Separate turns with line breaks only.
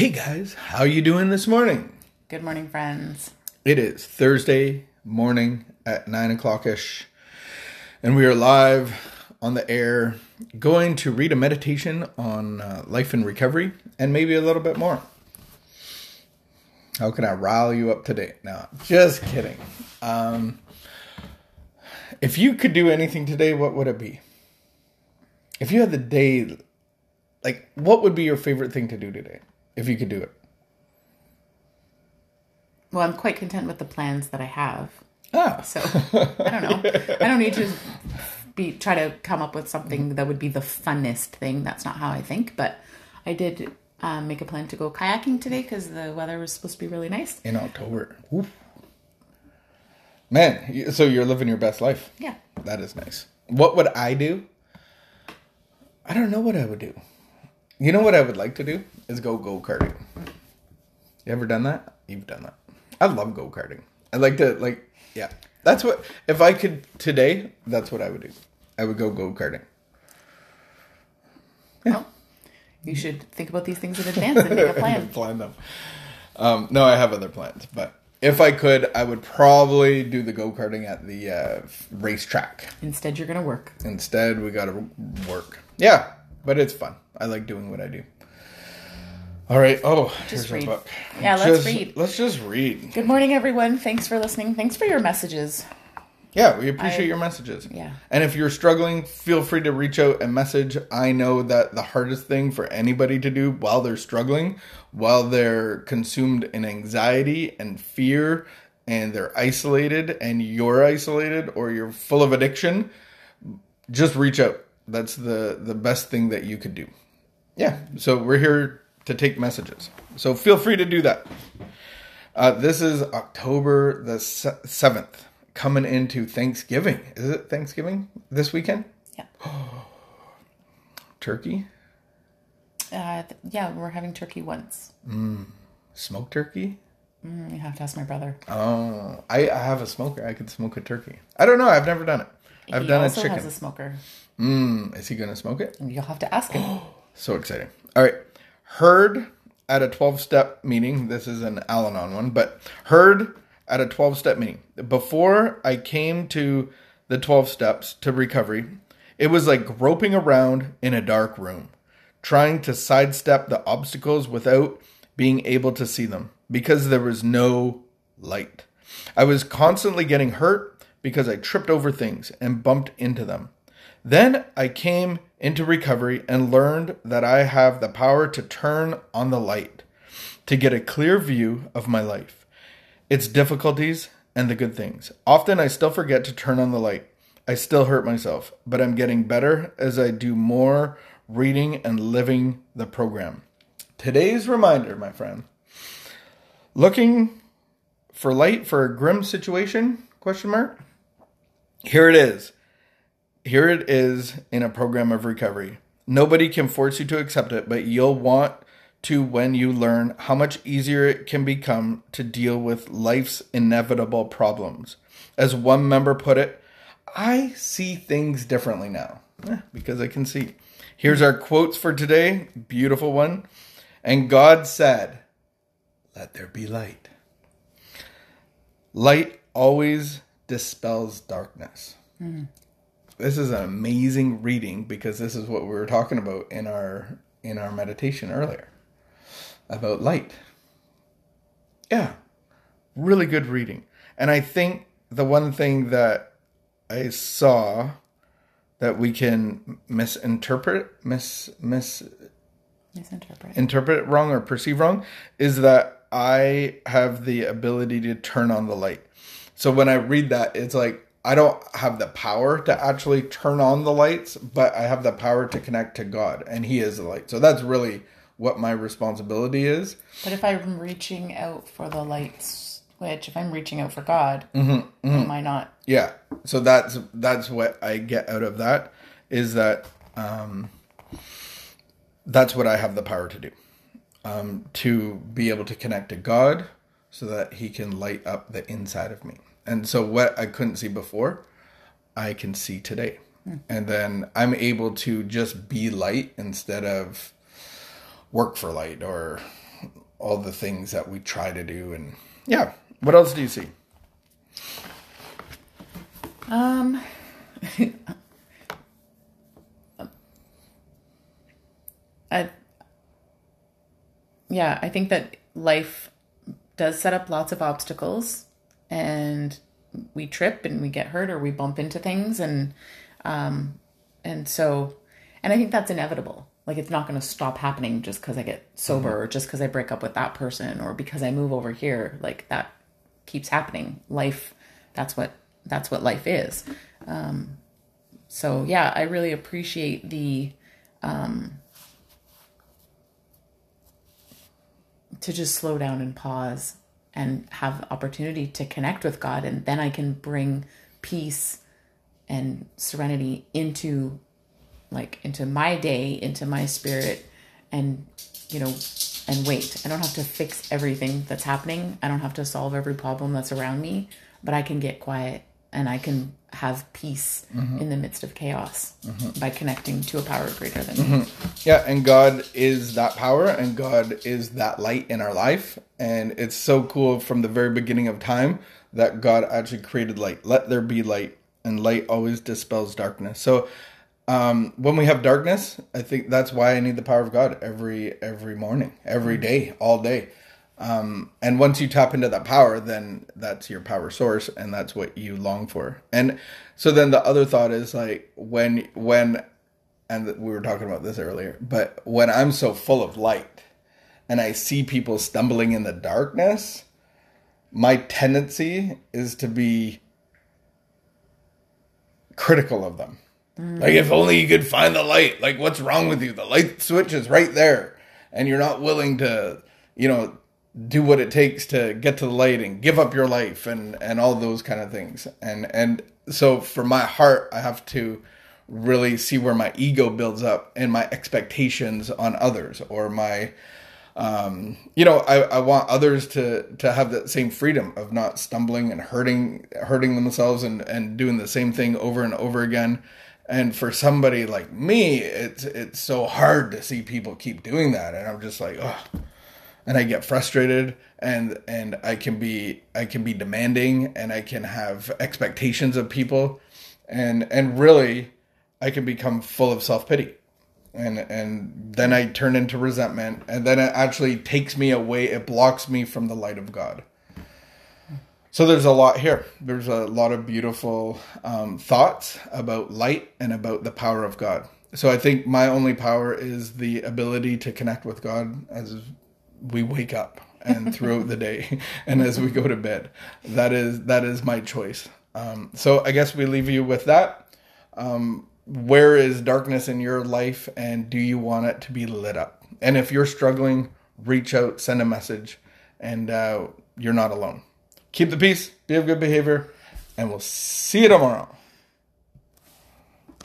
Hey guys, how are you doing this morning?
Good morning, friends.
It is Thursday morning at nine o'clock ish, and we are live on the air, going to read a meditation on uh, life and recovery, and maybe a little bit more. How can I rile you up today? No, just kidding. Um, if you could do anything today, what would it be? If you had the day, like, what would be your favorite thing to do today? If you could do it.
Well, I'm quite content with the plans that I have.
Ah,
So I don't know. I don't need to be try to come up with something that would be the funnest thing. That's not how I think. But I did um, make a plan to go kayaking today because the weather was supposed to be really nice.
in October. Oof. Man, so you're living your best life.
Yeah.
That is nice. What would I do? I don't know what I would do. You know what I would like to do is go go karting. You ever done that? You've done that. I love go karting. I like to like yeah. That's what if I could today. That's what I would do. I would go go karting.
Well, you should think about these things in advance and make a plan.
plan them. Um, no, I have other plans, but if I could, I would probably do the go karting at the uh, racetrack.
Instead, you're gonna work.
Instead, we got to work. Yeah, but it's fun. I like doing what I do. All right. Oh,
Just
here's
read.
book.
Yeah, let's
Just-
read.
Let's just read.
Good morning, everyone. Thanks for listening. Thanks for your messages.
Yeah, we appreciate
I-
your messages.
Yeah.
And if you're struggling, feel free to reach out and message. I know that the hardest thing for anybody to do while they're struggling, while they're consumed in anxiety and fear, and they're isolated, and you're isolated, or you're full of addiction, just reach out. That's the the best thing that you could do. Yeah. So we're here to take messages. So feel free to do that. Uh, this is October the se- 7th, coming into Thanksgiving. Is it Thanksgiving this weekend?
Yeah.
Turkey?
Uh, th- yeah, we're having turkey once.
Smoked turkey?
Mm, you have to ask my brother.
Oh, I, I have a smoker. I could smoke a turkey. I don't know. I've never done it. I've
he
done a
also
chicken.
has a smoker.
Mm, is he going to smoke it?
You'll have to ask him.
So exciting. All right. Heard at a 12 step meeting. This is an Al Anon one, but heard at a 12 step meeting. Before I came to the 12 steps to recovery, it was like groping around in a dark room, trying to sidestep the obstacles without being able to see them because there was no light. I was constantly getting hurt because I tripped over things and bumped into them. Then I came into recovery and learned that I have the power to turn on the light, to get a clear view of my life, its difficulties, and the good things. Often I still forget to turn on the light. I still hurt myself, but I'm getting better as I do more reading and living the program. Today's reminder, my friend. Looking for light for a grim situation? Question mark. Here it is. Here it is in a program of recovery. Nobody can force you to accept it, but you'll want to when you learn how much easier it can become to deal with life's inevitable problems. As one member put it, I see things differently now Eh, because I can see. Here's our quotes for today. Beautiful one. And God said, Let there be light. Light always dispels darkness this is an amazing reading because this is what we were talking about in our in our meditation earlier about light yeah really good reading and i think the one thing that i saw that we can misinterpret mis mis
Misinterpret.
interpret wrong or perceive wrong is that I have the ability to turn on the light. So when I read that, it's like I don't have the power to actually turn on the lights, but I have the power to connect to God, and He is the light. So that's really what my responsibility is.
But if I'm reaching out for the light switch, if I'm reaching out for God,
Mm-hmm, mm-hmm.
am I not?
Yeah. So that's that's what I get out of that is that um, that's what I have the power to do. Um, to be able to connect to God so that he can light up the inside of me. And so what I couldn't see before, I can see today. And then I'm able to just be light instead of work for light or all the things that we try to do. And yeah what else do you see?
Um, I, yeah, I think that life does set up lots of obstacles, and we trip and we get hurt or we bump into things, and um, and so, and I think that's inevitable. Like it's not going to stop happening just because I get sober or just because I break up with that person or because I move over here. Like that keeps happening. Life, that's what that's what life is. Um, so yeah, I really appreciate the um, to just slow down and pause and have opportunity to connect with God, and then I can bring peace and serenity into like into my day, into my spirit, and you know, and wait. I don't have to fix everything that's happening. I don't have to solve every problem that's around me, but I can get quiet and I can have peace in the midst of chaos by connecting to a power greater than me.
Yeah, and God is that power, and God is that light in our life. And it's so cool from the very beginning of time that God actually created light. Let there be light, and light always dispels darkness. So um, when we have darkness, I think that's why I need the power of God every every morning, every day, all day. Um, and once you tap into that power, then that's your power source, and that's what you long for. And so then the other thought is like when when and we were talking about this earlier, but when I'm so full of light and I see people stumbling in the darkness, my tendency is to be critical of them. Like, if only you could find the light. Like, what's wrong with you? The light switch is right there, and you're not willing to, you know, do what it takes to get to the light and give up your life and and all those kind of things. And and so for my heart, I have to really see where my ego builds up and my expectations on others or my um, you know, I, I want others to to have that same freedom of not stumbling and hurting hurting themselves and and doing the same thing over and over again. And for somebody like me, it's it's so hard to see people keep doing that, and I'm just like, oh, and I get frustrated, and and I can be I can be demanding, and I can have expectations of people, and and really, I can become full of self pity and and then I turn into resentment, and then it actually takes me away. It blocks me from the light of God. So there's a lot here. There's a lot of beautiful um, thoughts about light and about the power of God. So I think my only power is the ability to connect with God as we wake up and throughout the day and as we go to bed. That is that is my choice. Um, so I guess we leave you with that. Um, where is darkness in your life and do you want it to be lit up? And if you're struggling, reach out, send a message, and uh, you're not alone. Keep the peace, be of good behavior, and we'll see you tomorrow.